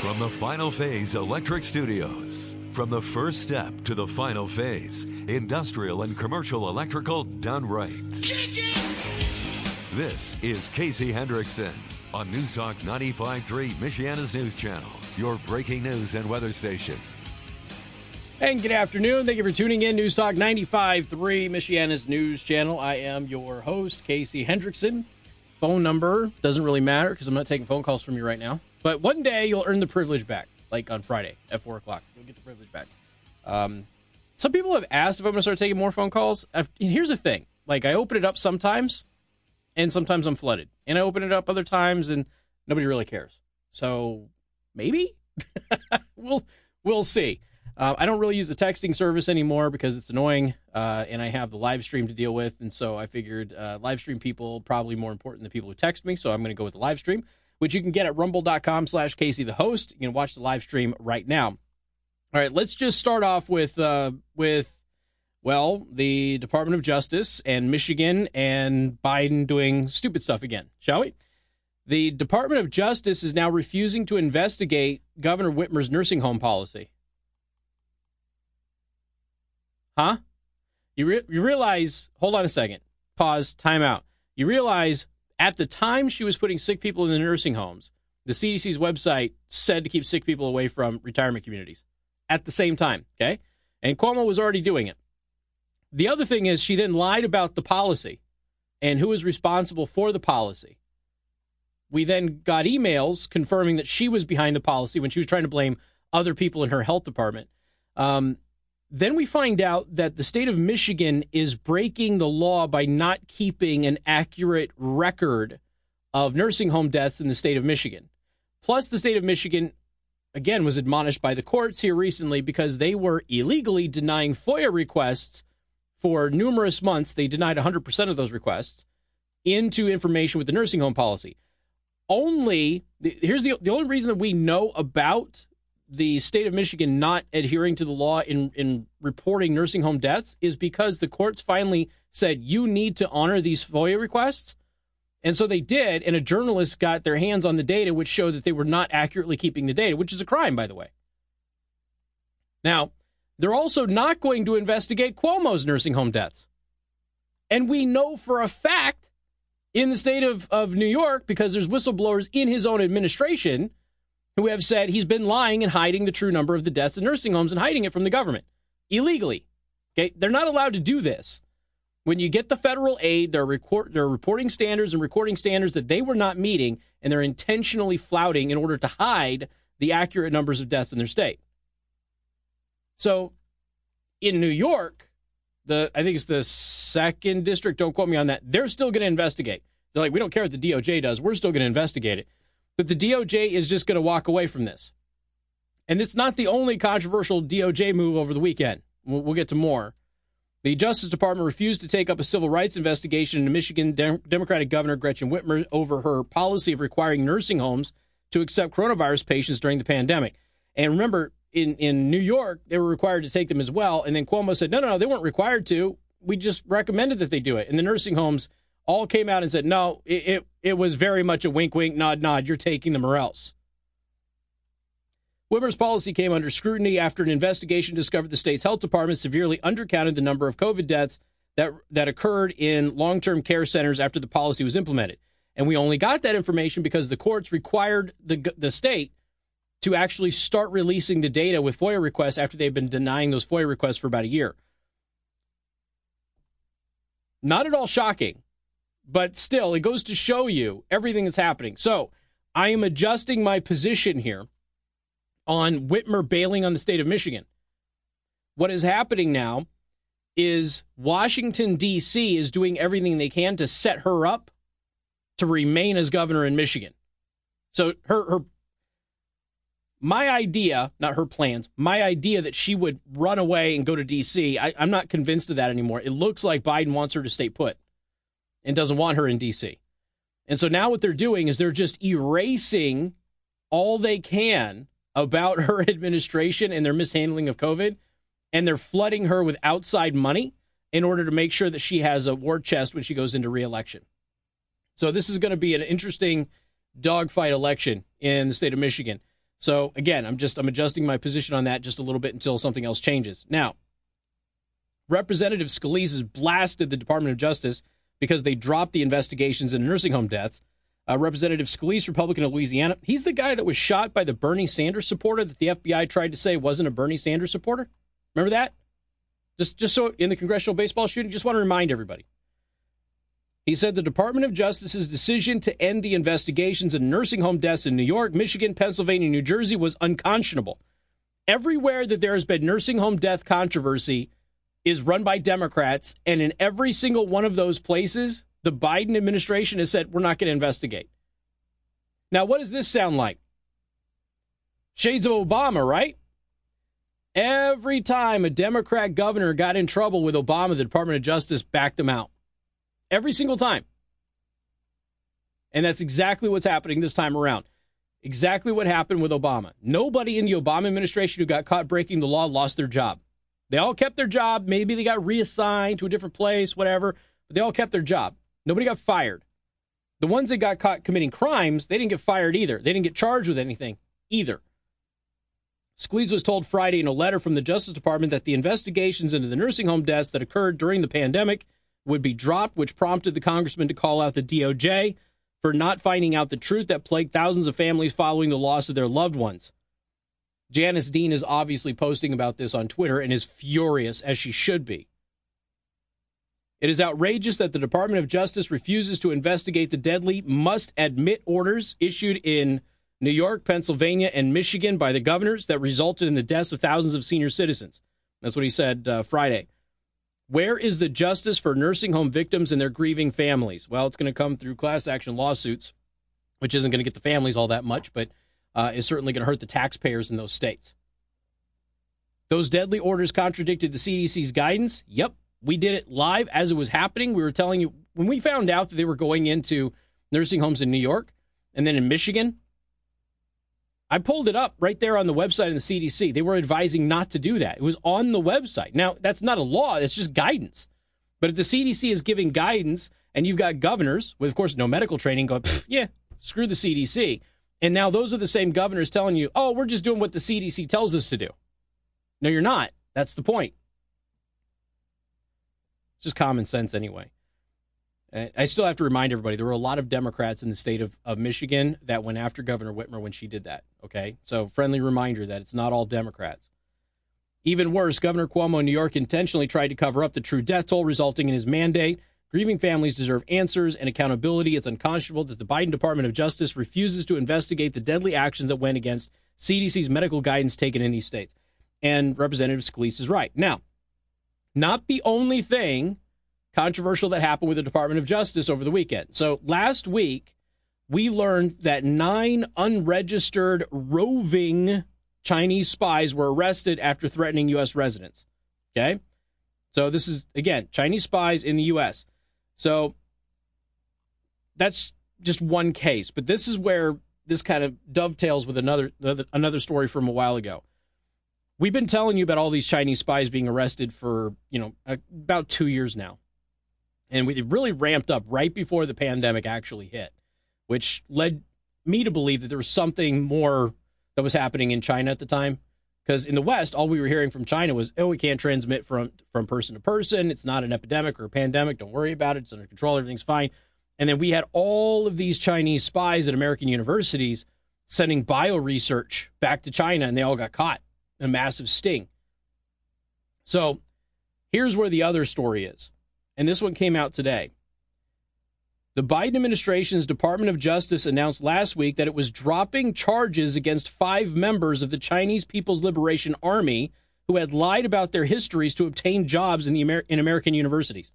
From the Final Phase Electric Studios. From the first step to the final phase, industrial and commercial electrical done right. This is Casey Hendrickson on News Talk 95.3, Michiana's News Channel, your breaking news and weather station. And good afternoon. Thank you for tuning in. News Talk 95.3, Michiana's News Channel. I am your host, Casey Hendrickson. Phone number doesn't really matter because I'm not taking phone calls from you right now. But one day you'll earn the privilege back, like on Friday at 4 o'clock. You'll get the privilege back. Um, some people have asked if I'm going to start taking more phone calls. I've, here's the thing like, I open it up sometimes, and sometimes I'm flooded. And I open it up other times, and nobody really cares. So maybe we'll we'll see. Uh, I don't really use the texting service anymore because it's annoying, uh, and I have the live stream to deal with. And so I figured uh, live stream people probably more important than people who text me. So I'm going to go with the live stream, which you can get at rumble.com slash Casey the host. You can watch the live stream right now. All right, let's just start off with uh, with well, the Department of Justice and Michigan and Biden doing stupid stuff again, shall we? The Department of Justice is now refusing to investigate Governor Whitmer's nursing home policy. Huh? You, re- you realize, hold on a second, pause, time out. You realize at the time she was putting sick people in the nursing homes, the CDC's website said to keep sick people away from retirement communities at the same time, okay? And Cuomo was already doing it. The other thing is she then lied about the policy and who was responsible for the policy. We then got emails confirming that she was behind the policy when she was trying to blame other people in her health department. Um, then we find out that the state of Michigan is breaking the law by not keeping an accurate record of nursing home deaths in the state of Michigan. Plus, the state of Michigan, again, was admonished by the courts here recently because they were illegally denying FOIA requests for numerous months. They denied 100% of those requests into information with the nursing home policy. Only, here's the, the only reason that we know about the state of Michigan not adhering to the law in, in reporting nursing home deaths is because the courts finally said you need to honor these FOIA requests. And so they did, and a journalist got their hands on the data, which showed that they were not accurately keeping the data, which is a crime, by the way. Now, they're also not going to investigate Cuomo's nursing home deaths. And we know for a fact in the state of, of New York, because there's whistleblowers in his own administration, who have said he's been lying and hiding the true number of the deaths in nursing homes and hiding it from the government illegally. Okay, they're not allowed to do this. When you get the federal aid, they're, record, they're reporting standards and recording standards that they were not meeting, and they're intentionally flouting in order to hide the accurate numbers of deaths in their state. So, in New York, the I think it's the second district. Don't quote me on that. They're still going to investigate. They're like, we don't care what the DOJ does. We're still going to investigate it that the DOJ is just going to walk away from this. And it's not the only controversial DOJ move over the weekend. We'll, we'll get to more. The Justice Department refused to take up a civil rights investigation into Michigan Dem- Democratic Governor Gretchen Whitmer over her policy of requiring nursing homes to accept coronavirus patients during the pandemic. And remember, in, in New York, they were required to take them as well. And then Cuomo said, no, no, no, they weren't required to. We just recommended that they do it. And the nursing homes all came out and said, no, it, it, it was very much a wink, wink, nod, nod. You're taking them or else. Whitmer's policy came under scrutiny after an investigation discovered the state's health department severely undercounted the number of COVID deaths that, that occurred in long term care centers after the policy was implemented. And we only got that information because the courts required the, the state to actually start releasing the data with FOIA requests after they've been denying those FOIA requests for about a year. Not at all shocking but still, it goes to show you everything that's happening. So I am adjusting my position here on Whitmer bailing on the state of Michigan. What is happening now is Washington, D.C. is doing everything they can to set her up to remain as governor in Michigan. So her, her my idea, not her plans, my idea that she would run away and go to D.C., I, I'm not convinced of that anymore. It looks like Biden wants her to stay put and doesn't want her in D.C. And so now what they're doing is they're just erasing all they can about her administration and their mishandling of COVID, and they're flooding her with outside money in order to make sure that she has a war chest when she goes into reelection. So this is going to be an interesting dogfight election in the state of Michigan. So again, I'm just I'm adjusting my position on that just a little bit until something else changes. Now, Representative Scalise has blasted the Department of Justice because they dropped the investigations into nursing home deaths. Uh, Representative Scalise, Republican of Louisiana, he's the guy that was shot by the Bernie Sanders supporter that the FBI tried to say wasn't a Bernie Sanders supporter. Remember that? Just just so in the congressional baseball shooting, just want to remind everybody. He said the Department of Justice's decision to end the investigations in nursing home deaths in New York, Michigan, Pennsylvania, New Jersey was unconscionable. Everywhere that there has been nursing home death controversy is run by Democrats, and in every single one of those places, the Biden administration has said we're not going to investigate. Now, what does this sound like? Shades of Obama, right? Every time a Democrat governor got in trouble with Obama, the Department of Justice backed him out every single time. And that's exactly what's happening this time around. Exactly what happened with Obama. Nobody in the Obama administration who got caught breaking the law lost their job. They all kept their job. Maybe they got reassigned to a different place, whatever, but they all kept their job. Nobody got fired. The ones that got caught committing crimes, they didn't get fired either. They didn't get charged with anything either. Scalise was told Friday in a letter from the Justice Department that the investigations into the nursing home deaths that occurred during the pandemic would be dropped, which prompted the congressman to call out the DOJ for not finding out the truth that plagued thousands of families following the loss of their loved ones. Janice Dean is obviously posting about this on Twitter and is furious, as she should be. It is outrageous that the Department of Justice refuses to investigate the deadly must admit orders issued in New York, Pennsylvania, and Michigan by the governors that resulted in the deaths of thousands of senior citizens. That's what he said uh, Friday. Where is the justice for nursing home victims and their grieving families? Well, it's going to come through class action lawsuits, which isn't going to get the families all that much, but uh, is certainly going to hurt the taxpayers in those states. Those deadly orders contradicted the CDC's guidance. Yep, we did it live as it was happening. We were telling you when we found out that they were going into nursing homes in New York and then in Michigan I pulled it up right there on the website of the CDC. They were advising not to do that. It was on the website. Now, that's not a law, it's just guidance. But if the CDC is giving guidance and you've got governors with, of course, no medical training going, yeah, screw the CDC. And now those are the same governors telling you, oh, we're just doing what the CDC tells us to do. No, you're not. That's the point. It's Just common sense, anyway. Uh, I still have to remind everybody there were a lot of Democrats in the state of, of Michigan that went after Governor Whitmer when she did that. Okay. So, friendly reminder that it's not all Democrats. Even worse, Governor Cuomo in New York intentionally tried to cover up the true death toll, resulting in his mandate. Grieving families deserve answers and accountability. It's unconscionable that the Biden Department of Justice refuses to investigate the deadly actions that went against CDC's medical guidance taken in these states. And Representative Scalise is right. Now, not the only thing controversial that happened with the Department of Justice over the weekend. So last week, we learned that nine unregistered roving Chinese spies were arrested after threatening U.S. residents. Okay. So this is, again, Chinese spies in the U.S. So that's just one case, but this is where this kind of dovetails with another another story from a while ago. We've been telling you about all these Chinese spies being arrested for, you know, about 2 years now. And we really ramped up right before the pandemic actually hit, which led me to believe that there was something more that was happening in China at the time. Because in the West, all we were hearing from China was, oh, we can't transmit from, from person to person. It's not an epidemic or a pandemic. Don't worry about it. It's under control. Everything's fine. And then we had all of these Chinese spies at American universities sending bio research back to China, and they all got caught in a massive sting. So here's where the other story is and this one came out today. The Biden administration's Department of Justice announced last week that it was dropping charges against five members of the Chinese People's Liberation Army who had lied about their histories to obtain jobs in, the Amer- in American universities.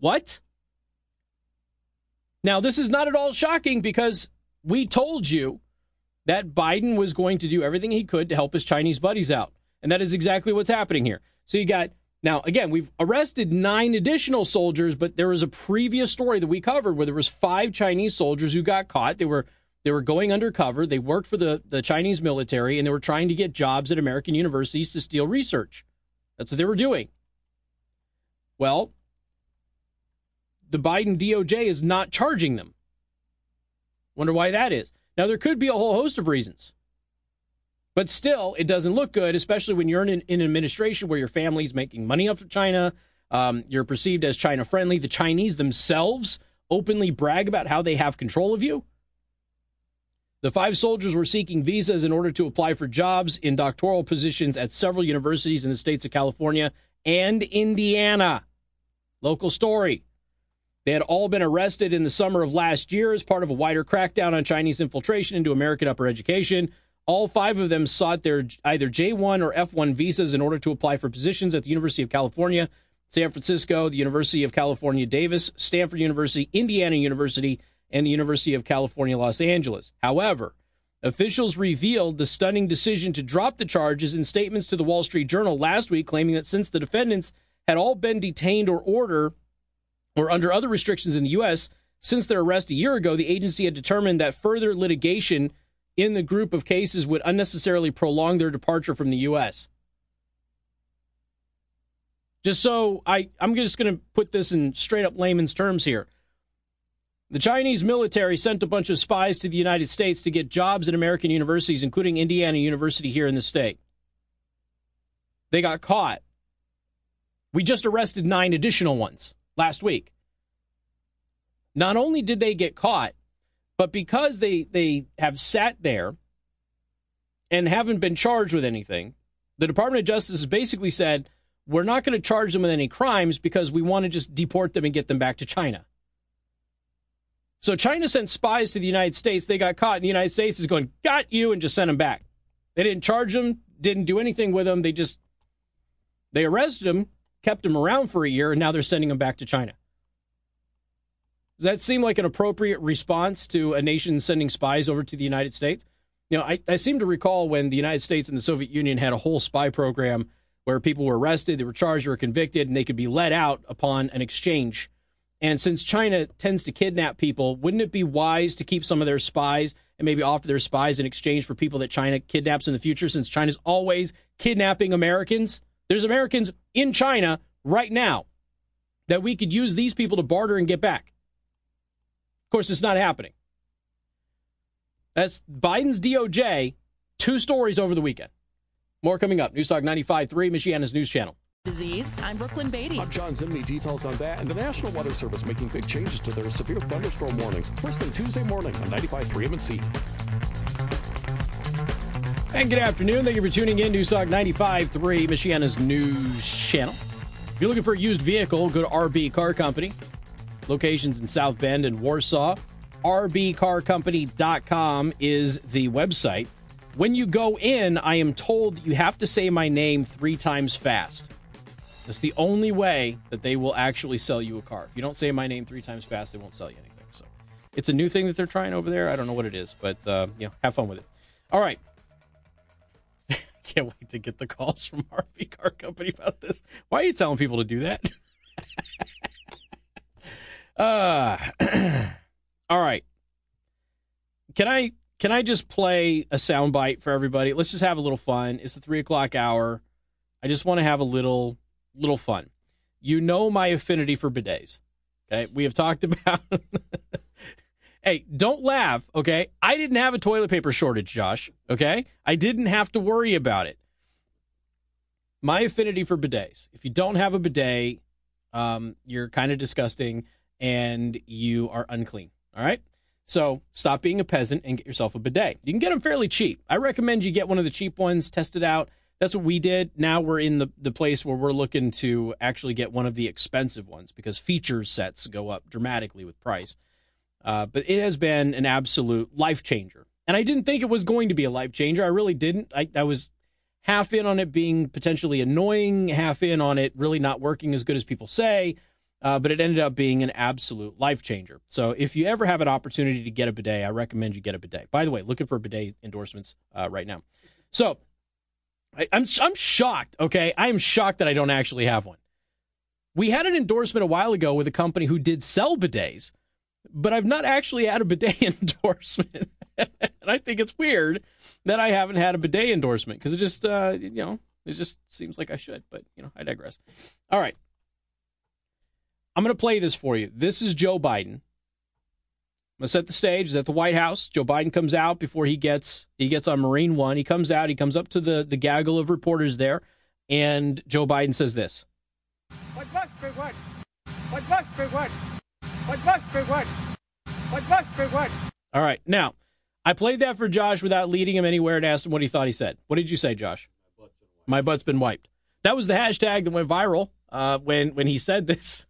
What? Now, this is not at all shocking because we told you that Biden was going to do everything he could to help his Chinese buddies out. And that is exactly what's happening here. So you got now, again, we've arrested nine additional soldiers, but there was a previous story that we covered where there was five Chinese soldiers who got caught. They were they were going undercover. They worked for the, the Chinese military and they were trying to get jobs at American universities to steal research. That's what they were doing. Well, the Biden DOJ is not charging them. Wonder why that is. Now, there could be a whole host of reasons. But still, it doesn't look good, especially when you're in an, in an administration where your family's making money off of China. Um, you're perceived as China friendly. The Chinese themselves openly brag about how they have control of you. The five soldiers were seeking visas in order to apply for jobs in doctoral positions at several universities in the states of California and Indiana. Local story. They had all been arrested in the summer of last year as part of a wider crackdown on Chinese infiltration into American upper education. All five of them sought their either J1 or F1 visas in order to apply for positions at the University of California, San Francisco, the University of California, Davis, Stanford University, Indiana University, and the University of California, Los Angeles. However, officials revealed the stunning decision to drop the charges in statements to the Wall Street Journal last week, claiming that since the defendants had all been detained or order or under other restrictions in the U.S. since their arrest a year ago, the agency had determined that further litigation in the group of cases would unnecessarily prolong their departure from the U.S. Just so I, I'm just going to put this in straight up layman's terms here. The Chinese military sent a bunch of spies to the United States to get jobs at American universities, including Indiana University here in the state. They got caught. We just arrested nine additional ones last week. Not only did they get caught, but because they, they have sat there and haven't been charged with anything, the Department of Justice has basically said, we're not going to charge them with any crimes because we want to just deport them and get them back to China. So China sent spies to the United States. They got caught, and the United States is going, got you, and just sent them back. They didn't charge them, didn't do anything with them. They just, they arrested them, kept them around for a year, and now they're sending them back to China. Does that seem like an appropriate response to a nation sending spies over to the United States? You know, I, I seem to recall when the United States and the Soviet Union had a whole spy program where people were arrested, they were charged, they were convicted, and they could be let out upon an exchange. And since China tends to kidnap people, wouldn't it be wise to keep some of their spies and maybe offer their spies in exchange for people that China kidnaps in the future since China's always kidnapping Americans? There's Americans in China right now that we could use these people to barter and get back. Of course, it's not happening. That's Biden's DOJ. Two stories over the weekend. More coming up. Newstalk 95.3, Michiana's news channel. Disease. I'm Brooklyn Beatty. I'm John Zimney. Details on that and the National Weather Service making big changes to their severe thunderstorm warnings. First thing Tuesday morning on 95.3 MNC. And good afternoon. Thank you for tuning in. Newstalk 95.3, Michiana's news channel. If you're looking for a used vehicle, go to RB Car Company. Locations in South Bend and Warsaw. RBCarCompany.com is the website. When you go in, I am told you have to say my name three times fast. That's the only way that they will actually sell you a car. If you don't say my name three times fast, they won't sell you anything. So it's a new thing that they're trying over there. I don't know what it is, but uh, you know, have fun with it. All right. Can't wait to get the calls from RB Car Company about this. Why are you telling people to do that? uh, all right. Can I can I just play a soundbite for everybody? Let's just have a little fun. It's the three o'clock hour. I just want to have a little little fun. You know my affinity for bidets. Okay, we have talked about. hey, don't laugh. Okay, I didn't have a toilet paper shortage, Josh. Okay, I didn't have to worry about it. My affinity for bidets. If you don't have a bidet, um, you're kind of disgusting and you are unclean. All right. So stop being a peasant and get yourself a bidet. You can get them fairly cheap. I recommend you get one of the cheap ones, test it out. That's what we did. Now we're in the, the place where we're looking to actually get one of the expensive ones because feature sets go up dramatically with price. Uh, but it has been an absolute life changer. And I didn't think it was going to be a life changer. I really didn't. I, I was half in on it being potentially annoying, half in on it really not working as good as people say uh, but it ended up being an absolute life changer. So if you ever have an opportunity to get a bidet, I recommend you get a bidet. By the way, looking for bidet endorsements uh, right now. So I, I'm I'm shocked. Okay, I am shocked that I don't actually have one. We had an endorsement a while ago with a company who did sell bidets, but I've not actually had a bidet endorsement. and I think it's weird that I haven't had a bidet endorsement because it just, uh, you know, it just seems like I should. But you know, I digress. All right. I'm going to play this for you. This is Joe Biden I'm gonna set the stage. Is at the White House. Joe Biden comes out before he gets he gets on Marine One. He comes out. He comes up to the the gaggle of reporters there, and Joe Biden says this. What must be what? What must be what? What must be what? What must be what? All right, now I played that for Josh without leading him anywhere and asked him what he thought he said. What did you say, Josh? My butt's been wiped. That was the hashtag that went viral uh, when when he said this.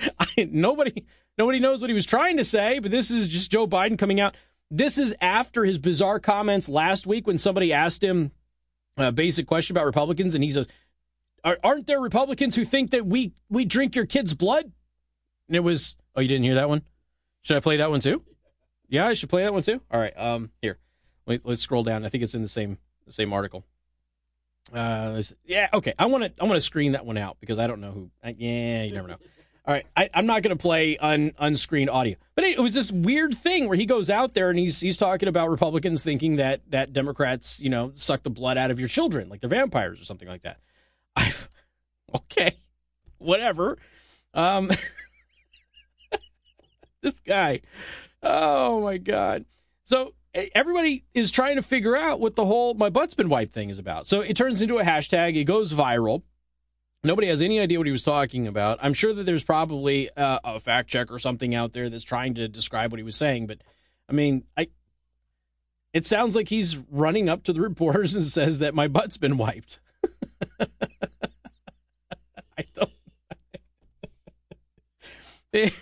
I, nobody nobody knows what he was trying to say, but this is just Joe Biden coming out. This is after his bizarre comments last week when somebody asked him a basic question about Republicans, and he says, "Aren't there Republicans who think that we we drink your kids' blood?" And it was, oh, you didn't hear that one? Should I play that one too? Yeah, I should play that one too. All right, um, here, Wait, let's scroll down. I think it's in the same the same article. Uh, yeah, okay. I want to I want to screen that one out because I don't know who. I, yeah, you never know. All right, I, am not going to play un, unscreened audio, but it, it, was this weird thing where he goes out there and he's he's talking about Republicans thinking that that Democrats, you know, suck the blood out of your children like they're vampires or something like that. I've okay, whatever. Um, this guy, oh my god. So everybody is trying to figure out what the whole my butt's been wiped thing is about. So it turns into a hashtag. It goes viral. Nobody has any idea what he was talking about. I'm sure that there's probably uh, a fact check or something out there that's trying to describe what he was saying, but I mean, I it sounds like he's running up to the reporters and says that my butt's been wiped. I don't.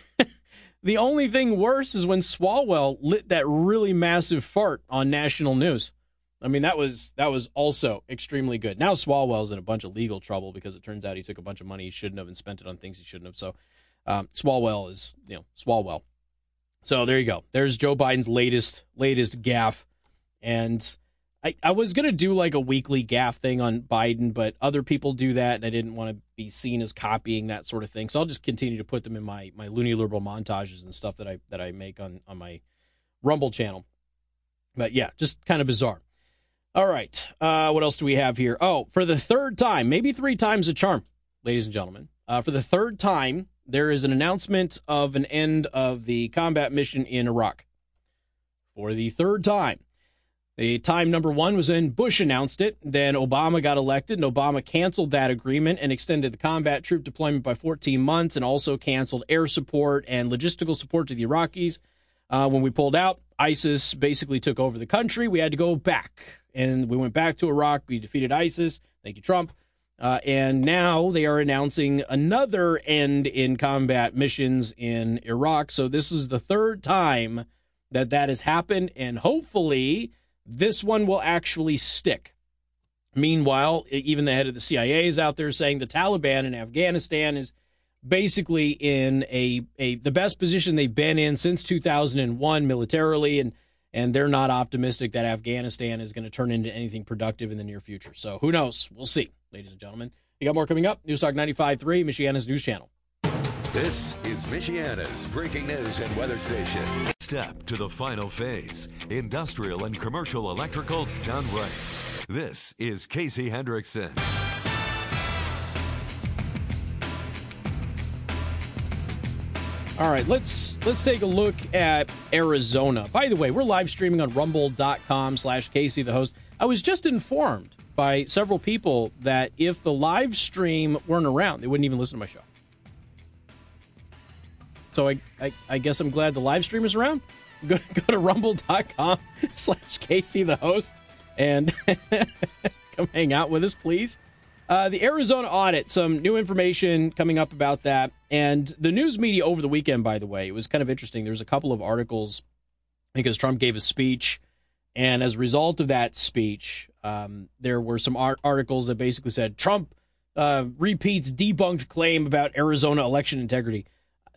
the only thing worse is when Swalwell lit that really massive fart on national news. I mean, that was that was also extremely good. Now Swalwell's in a bunch of legal trouble because it turns out he took a bunch of money he shouldn't have and spent it on things he shouldn't have. So um, Swalwell is you know Swalwell. So there you go. There's Joe Biden's latest latest gaffe, and I I was gonna do like a weekly gaffe thing on Biden, but other people do that, and I didn't want to be seen as copying that sort of thing. So I'll just continue to put them in my my loony liberal montages and stuff that I that I make on on my Rumble channel. But yeah, just kind of bizarre. All right. Uh, what else do we have here? Oh, for the third time, maybe three times a charm, ladies and gentlemen. Uh, for the third time, there is an announcement of an end of the combat mission in Iraq. For the third time. The time number one was when Bush announced it. Then Obama got elected, and Obama canceled that agreement and extended the combat troop deployment by 14 months and also canceled air support and logistical support to the Iraqis. Uh, when we pulled out, ISIS basically took over the country. We had to go back and we went back to Iraq. We defeated ISIS. Thank you, Trump. Uh, and now they are announcing another end in combat missions in Iraq. So this is the third time that that has happened, and hopefully this one will actually stick. Meanwhile, even the head of the CIA is out there saying the Taliban in Afghanistan is basically in a, a the best position they've been in since 2001 militarily, and and they're not optimistic that Afghanistan is going to turn into anything productive in the near future. So who knows? We'll see, ladies and gentlemen. You got more coming up. News Talk 95.3, Michiana's news channel. This is Michiana's breaking news and weather station. Step to the final phase. Industrial and commercial electrical done right. This is Casey Hendrickson. All right, let's let's take a look at Arizona. By the way, we're live streaming on rumble.com slash Casey the host. I was just informed by several people that if the live stream weren't around, they wouldn't even listen to my show. So I, I, I guess I'm glad the live stream is around. Go, go to rumble.com slash Casey the host and come hang out with us, please. Uh, the Arizona audit, some new information coming up about that. And the news media over the weekend, by the way, it was kind of interesting. There was a couple of articles because Trump gave a speech. And as a result of that speech, um, there were some art- articles that basically said Trump uh, repeats debunked claim about Arizona election integrity.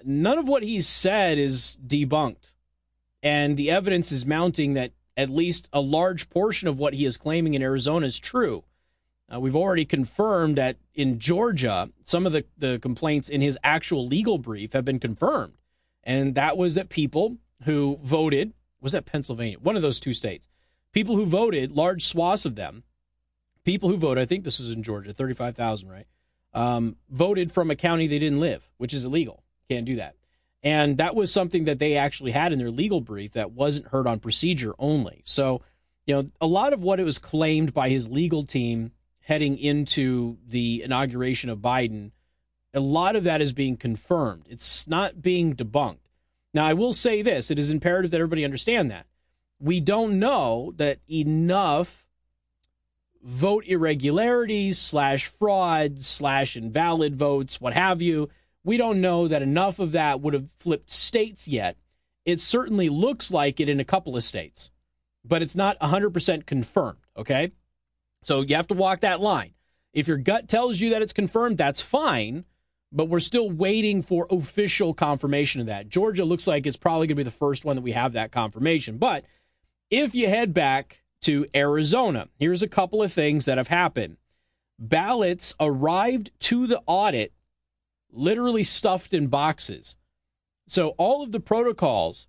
None of what he's said is debunked. And the evidence is mounting that at least a large portion of what he is claiming in Arizona is true. Uh, we've already confirmed that in Georgia, some of the, the complaints in his actual legal brief have been confirmed. And that was that people who voted, was that Pennsylvania? One of those two states. People who voted, large swaths of them, people who voted, I think this was in Georgia, 35,000, right? Um, voted from a county they didn't live, which is illegal. Can't do that. And that was something that they actually had in their legal brief that wasn't heard on procedure only. So, you know, a lot of what it was claimed by his legal team heading into the inauguration of Biden, a lot of that is being confirmed. It's not being debunked. Now, I will say this it is imperative that everybody understand that. We don't know that enough vote irregularities slash fraud slash invalid votes, what have you. We don't know that enough of that would have flipped states yet. It certainly looks like it in a couple of states, but it's not 100% confirmed, okay? So you have to walk that line. If your gut tells you that it's confirmed, that's fine, but we're still waiting for official confirmation of that. Georgia looks like it's probably going to be the first one that we have that confirmation. But if you head back to Arizona. Here's a couple of things that have happened. Ballots arrived to the audit literally stuffed in boxes. So all of the protocols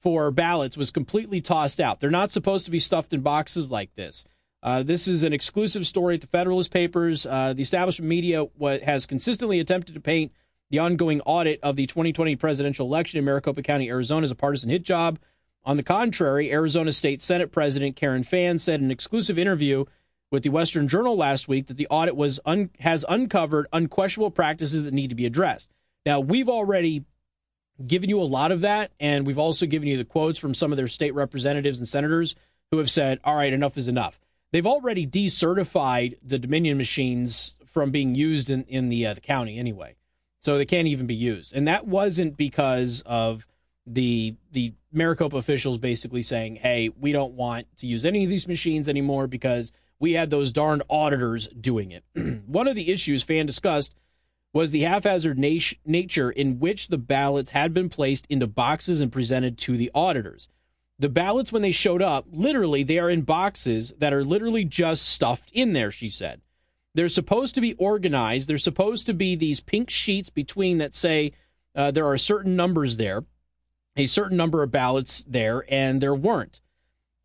for ballots was completely tossed out. They're not supposed to be stuffed in boxes like this. Uh, this is an exclusive story at the Federalist Papers. Uh, the establishment media what, has consistently attempted to paint the ongoing audit of the 2020 presidential election in Maricopa County, Arizona, as a partisan hit job. On the contrary, Arizona State Senate President Karen Fann said in an exclusive interview with the Western Journal last week that the audit was un- has uncovered unquestionable practices that need to be addressed. Now, we've already given you a lot of that, and we've also given you the quotes from some of their state representatives and senators who have said, all right, enough is enough. They've already decertified the Dominion machines from being used in, in the, uh, the county anyway. So they can't even be used. And that wasn't because of the the Maricopa officials basically saying, "Hey, we don't want to use any of these machines anymore because we had those darned auditors doing it." One of the issues Fann discussed was the haphazard nat- nature in which the ballots had been placed into boxes and presented to the auditors. The ballots, when they showed up, literally, they are in boxes that are literally just stuffed in there, she said. They're supposed to be organized. They're supposed to be these pink sheets between that say uh, there are certain numbers there a certain number of ballots there, and there weren't.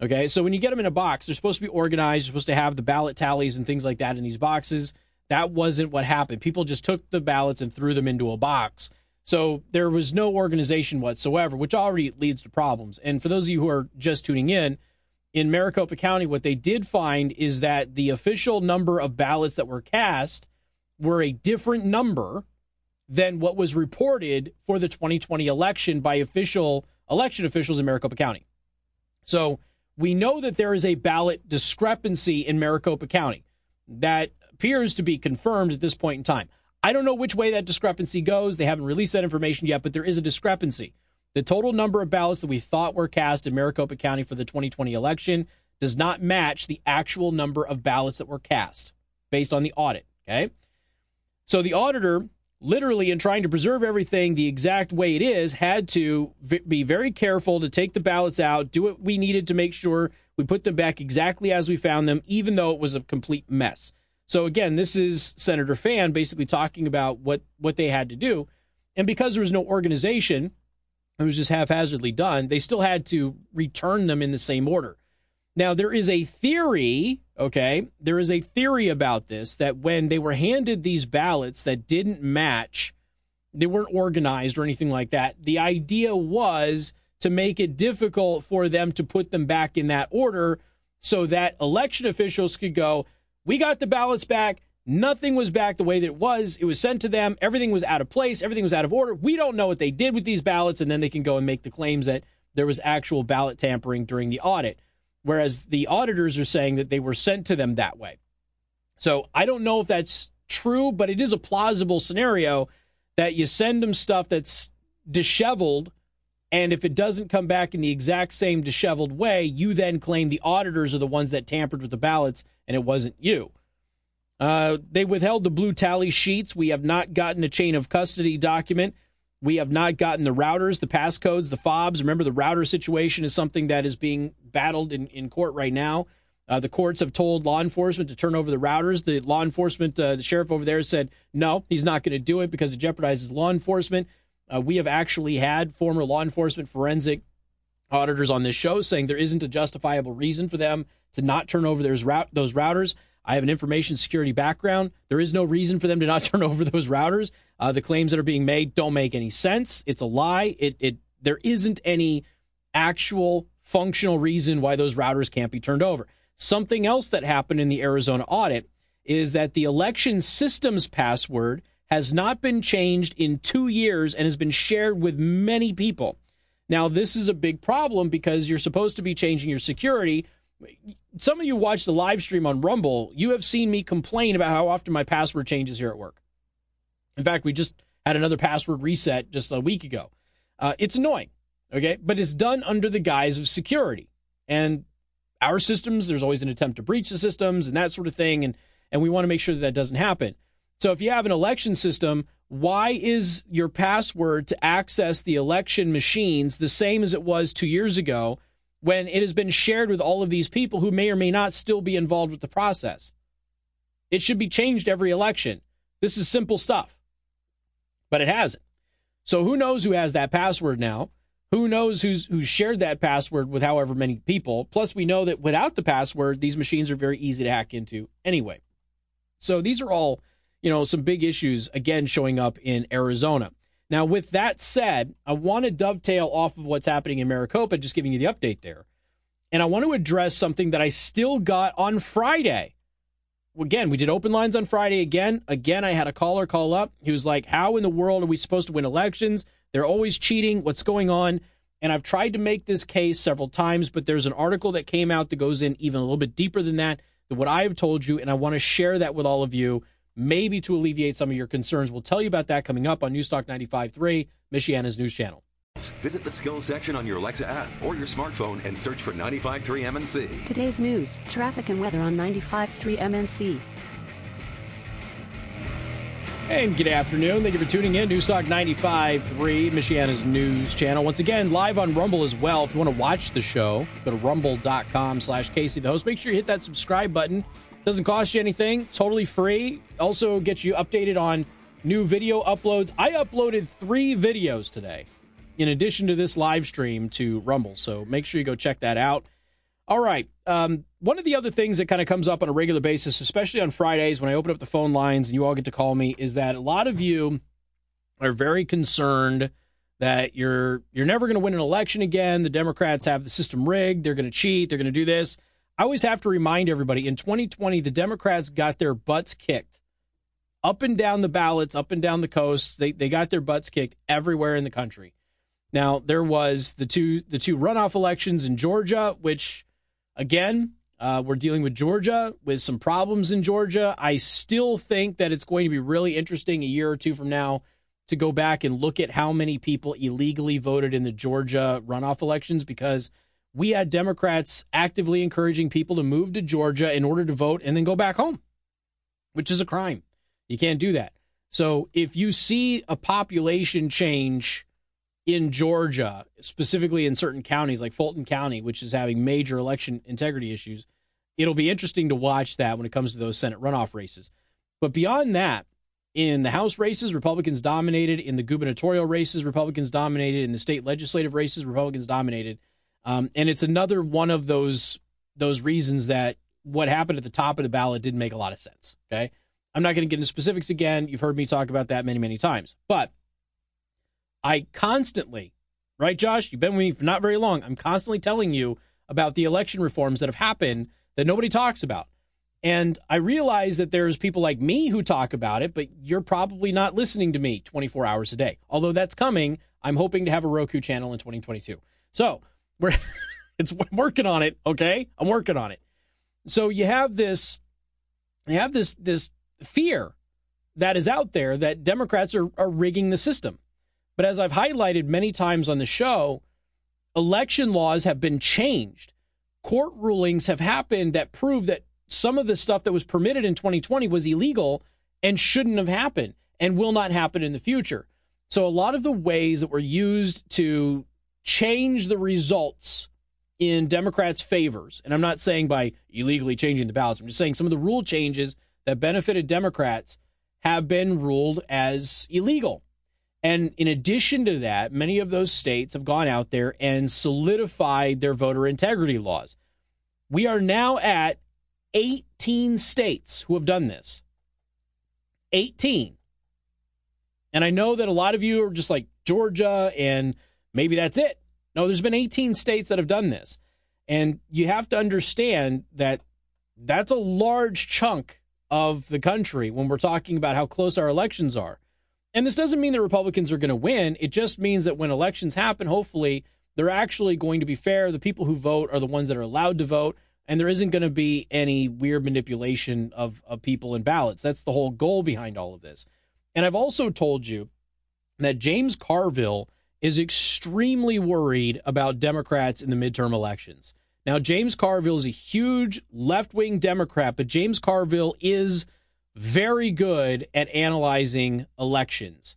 Okay, so when you get them in a box, they're supposed to be organized. You're supposed to have the ballot tallies and things like that in these boxes. That wasn't what happened. People just took the ballots and threw them into a box. So there was no organization whatsoever, which already leads to problems. And for those of you who are just tuning in, in Maricopa County, what they did find is that the official number of ballots that were cast were a different number than what was reported for the 2020 election by official election officials in Maricopa County. So we know that there is a ballot discrepancy in Maricopa County that appears to be confirmed at this point in time. I don't know which way that discrepancy goes. They haven't released that information yet, but there is a discrepancy. The total number of ballots that we thought were cast in Maricopa County for the 2020 election does not match the actual number of ballots that were cast based on the audit. Okay. So the auditor literally in trying to preserve everything the exact way it is, had to v- be very careful to take the ballots out, do what we needed to make sure we put them back exactly as we found them, even though it was a complete mess. So again, this is Senator Fann basically talking about what what they had to do, and because there was no organization, it was just haphazardly done. They still had to return them in the same order. Now there is a theory Okay. There is a theory about this that when they were handed these ballots that didn't match, they weren't organized or anything like that. The idea was to make it difficult for them to put them back in that order so that election officials could go, We got the ballots back. Nothing was back the way that it was. It was sent to them. Everything was out of place. Everything was out of order. We don't know what they did with these ballots. And then they can go and make the claims that there was actual ballot tampering during the audit whereas the auditors are saying that they were sent to them that way. So I don't know if that's true, but it is a plausible scenario that you send them stuff that's disheveled. And if it doesn't come back in the exact same disheveled way, you then claim the auditors are the ones that tampered with the ballots and it wasn't you. Uh, they withheld the blue tally sheets. We have not gotten a chain of custody document. We have not gotten the routers, the passcodes, the fobs. Remember, the router situation is something that is being battled in, in court right now. Uh, the courts have told law enforcement to turn over the routers. The law enforcement, uh, the sheriff over there said, no, he's not going to do it because it jeopardizes law enforcement. Uh, we have actually had former law enforcement forensic auditors on this show saying there isn't a justifiable reason for them to not turn over those, those routers. I have an information security background. There is no reason for them to not turn over those routers. Uh, the claims that are being made don't make any sense. It's a lie. It, it there isn't any actual functional reason why those routers can't be turned over. Something else that happened in the Arizona audit is that the election systems password has not been changed in two years and has been shared with many people. Now, this is a big problem because you're supposed to be changing your security. Some of you watched the live stream on Rumble. You have seen me complain about how often my password changes here at work. In fact, we just had another password reset just a week ago. Uh, it's annoying, okay? But it's done under the guise of security. And our systems, there's always an attempt to breach the systems and that sort of thing. And, and we want to make sure that that doesn't happen. So if you have an election system, why is your password to access the election machines the same as it was two years ago when it has been shared with all of these people who may or may not still be involved with the process? It should be changed every election. This is simple stuff, but it hasn't. So who knows who has that password now? Who knows who's who's shared that password with however many people? Plus, we know that without the password, these machines are very easy to hack into anyway. So these are all, you know, some big issues again showing up in Arizona. Now, with that said, I want to dovetail off of what's happening in Maricopa, just giving you the update there. And I want to address something that I still got on Friday. Again, we did open lines on Friday again. Again, I had a caller call up. He was like, How in the world are we supposed to win elections? They're always cheating. What's going on? And I've tried to make this case several times, but there's an article that came out that goes in even a little bit deeper than that, than what I have told you. And I want to share that with all of you, maybe to alleviate some of your concerns. We'll tell you about that coming up on Newstalk 95.3, Michiana's news channel. Visit the skills section on your Alexa app or your smartphone and search for 95.3 MNC. Today's news, traffic and weather on 95.3 MNC. And good afternoon. Thank you for tuning in. Newstalk 95.3, Michiana's news channel. Once again, live on Rumble as well. If you want to watch the show, go to rumble.com slash Casey the host. Make sure you hit that subscribe button. Doesn't cost you anything. Totally free. Also gets you updated on new video uploads. I uploaded three videos today in addition to this live stream to Rumble. So make sure you go check that out. All right. Um, one of the other things that kind of comes up on a regular basis, especially on Fridays when I open up the phone lines and you all get to call me, is that a lot of you are very concerned that you're you're never going to win an election again. The Democrats have the system rigged. They're going to cheat. They're going to do this. I always have to remind everybody in 2020, the Democrats got their butts kicked up and down the ballots, up and down the coast. They they got their butts kicked everywhere in the country. Now there was the two the two runoff elections in Georgia, which again uh, we're dealing with Georgia with some problems in Georgia. I still think that it's going to be really interesting a year or two from now to go back and look at how many people illegally voted in the Georgia runoff elections because we had Democrats actively encouraging people to move to Georgia in order to vote and then go back home, which is a crime. You can't do that. So if you see a population change in Georgia, specifically in certain counties like Fulton County, which is having major election integrity issues, it'll be interesting to watch that when it comes to those Senate runoff races. But beyond that, in the House races, Republicans dominated. In the gubernatorial races, Republicans dominated. In the state legislative races, Republicans dominated. Um, and it's another one of those those reasons that what happened at the top of the ballot didn't make a lot of sense. Okay, I'm not going to get into specifics again. You've heard me talk about that many, many times. But I constantly, right, Josh? You've been with me for not very long. I'm constantly telling you about the election reforms that have happened that nobody talks about. And I realize that there's people like me who talk about it, but you're probably not listening to me 24 hours a day. Although that's coming, I'm hoping to have a Roku channel in 2022. So we're it's I'm working on it. Okay, I'm working on it. So you have this, you have this this fear that is out there that Democrats are, are rigging the system. But as I've highlighted many times on the show, election laws have been changed. Court rulings have happened that prove that some of the stuff that was permitted in 2020 was illegal and shouldn't have happened and will not happen in the future. So a lot of the ways that were used to change the results in Democrats' favors, and I'm not saying by illegally changing the ballots, I'm just saying some of the rule changes that benefited Democrats have been ruled as illegal. And in addition to that, many of those states have gone out there and solidified their voter integrity laws. We are now at 18 states who have done this. 18. And I know that a lot of you are just like Georgia and maybe that's it. No, there's been 18 states that have done this. And you have to understand that that's a large chunk of the country when we're talking about how close our elections are. And this doesn't mean that Republicans are going to win. It just means that when elections happen, hopefully they're actually going to be fair. The people who vote are the ones that are allowed to vote, and there isn't going to be any weird manipulation of, of people and ballots. That's the whole goal behind all of this. And I've also told you that James Carville is extremely worried about Democrats in the midterm elections. Now, James Carville is a huge left wing Democrat, but James Carville is very good at analyzing elections.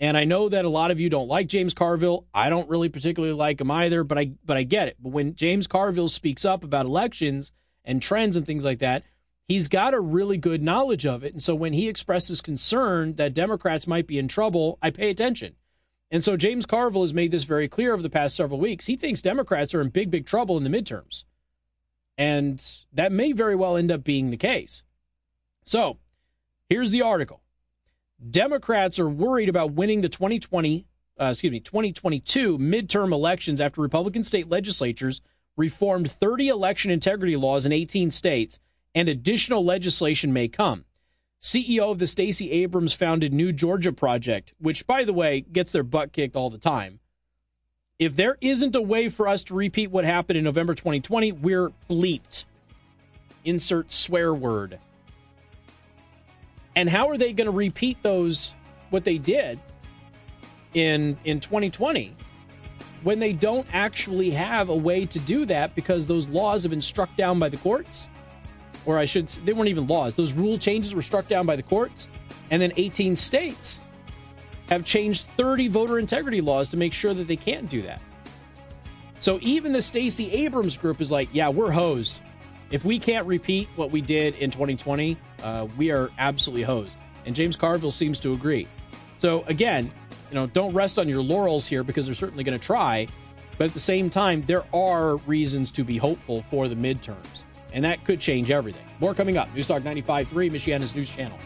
And I know that a lot of you don't like James Carville. I don't really particularly like him either, but I but I get it. But when James Carville speaks up about elections and trends and things like that, he's got a really good knowledge of it. And so when he expresses concern that Democrats might be in trouble, I pay attention. And so James Carville has made this very clear over the past several weeks. He thinks Democrats are in big, big trouble in the midterms. And that may very well end up being the case. So here's the article. Democrats are worried about winning the 2020, uh, excuse me, 2022 midterm elections after Republican state legislatures reformed 30 election integrity laws in 18 states, and additional legislation may come. CEO of the Stacey Abrams founded New Georgia Project, which, by the way, gets their butt kicked all the time. If there isn't a way for us to repeat what happened in November 2020, we're bleeped. Insert swear word. And how are they going to repeat those what they did in in 2020 when they don't actually have a way to do that because those laws have been struck down by the courts? Or I should they weren't even laws. Those rule changes were struck down by the courts and then 18 states have changed 30 voter integrity laws to make sure that they can't do that. So even the Stacey Abrams group is like, yeah, we're hosed. If we can't repeat what we did in 2020, uh, we are absolutely hosed. And James Carville seems to agree. So again, you know, don't rest on your laurels here because they're certainly going to try. But at the same time, there are reasons to be hopeful for the midterms. And that could change everything. More coming up. Newstalk 95.3, Michiana's news channel.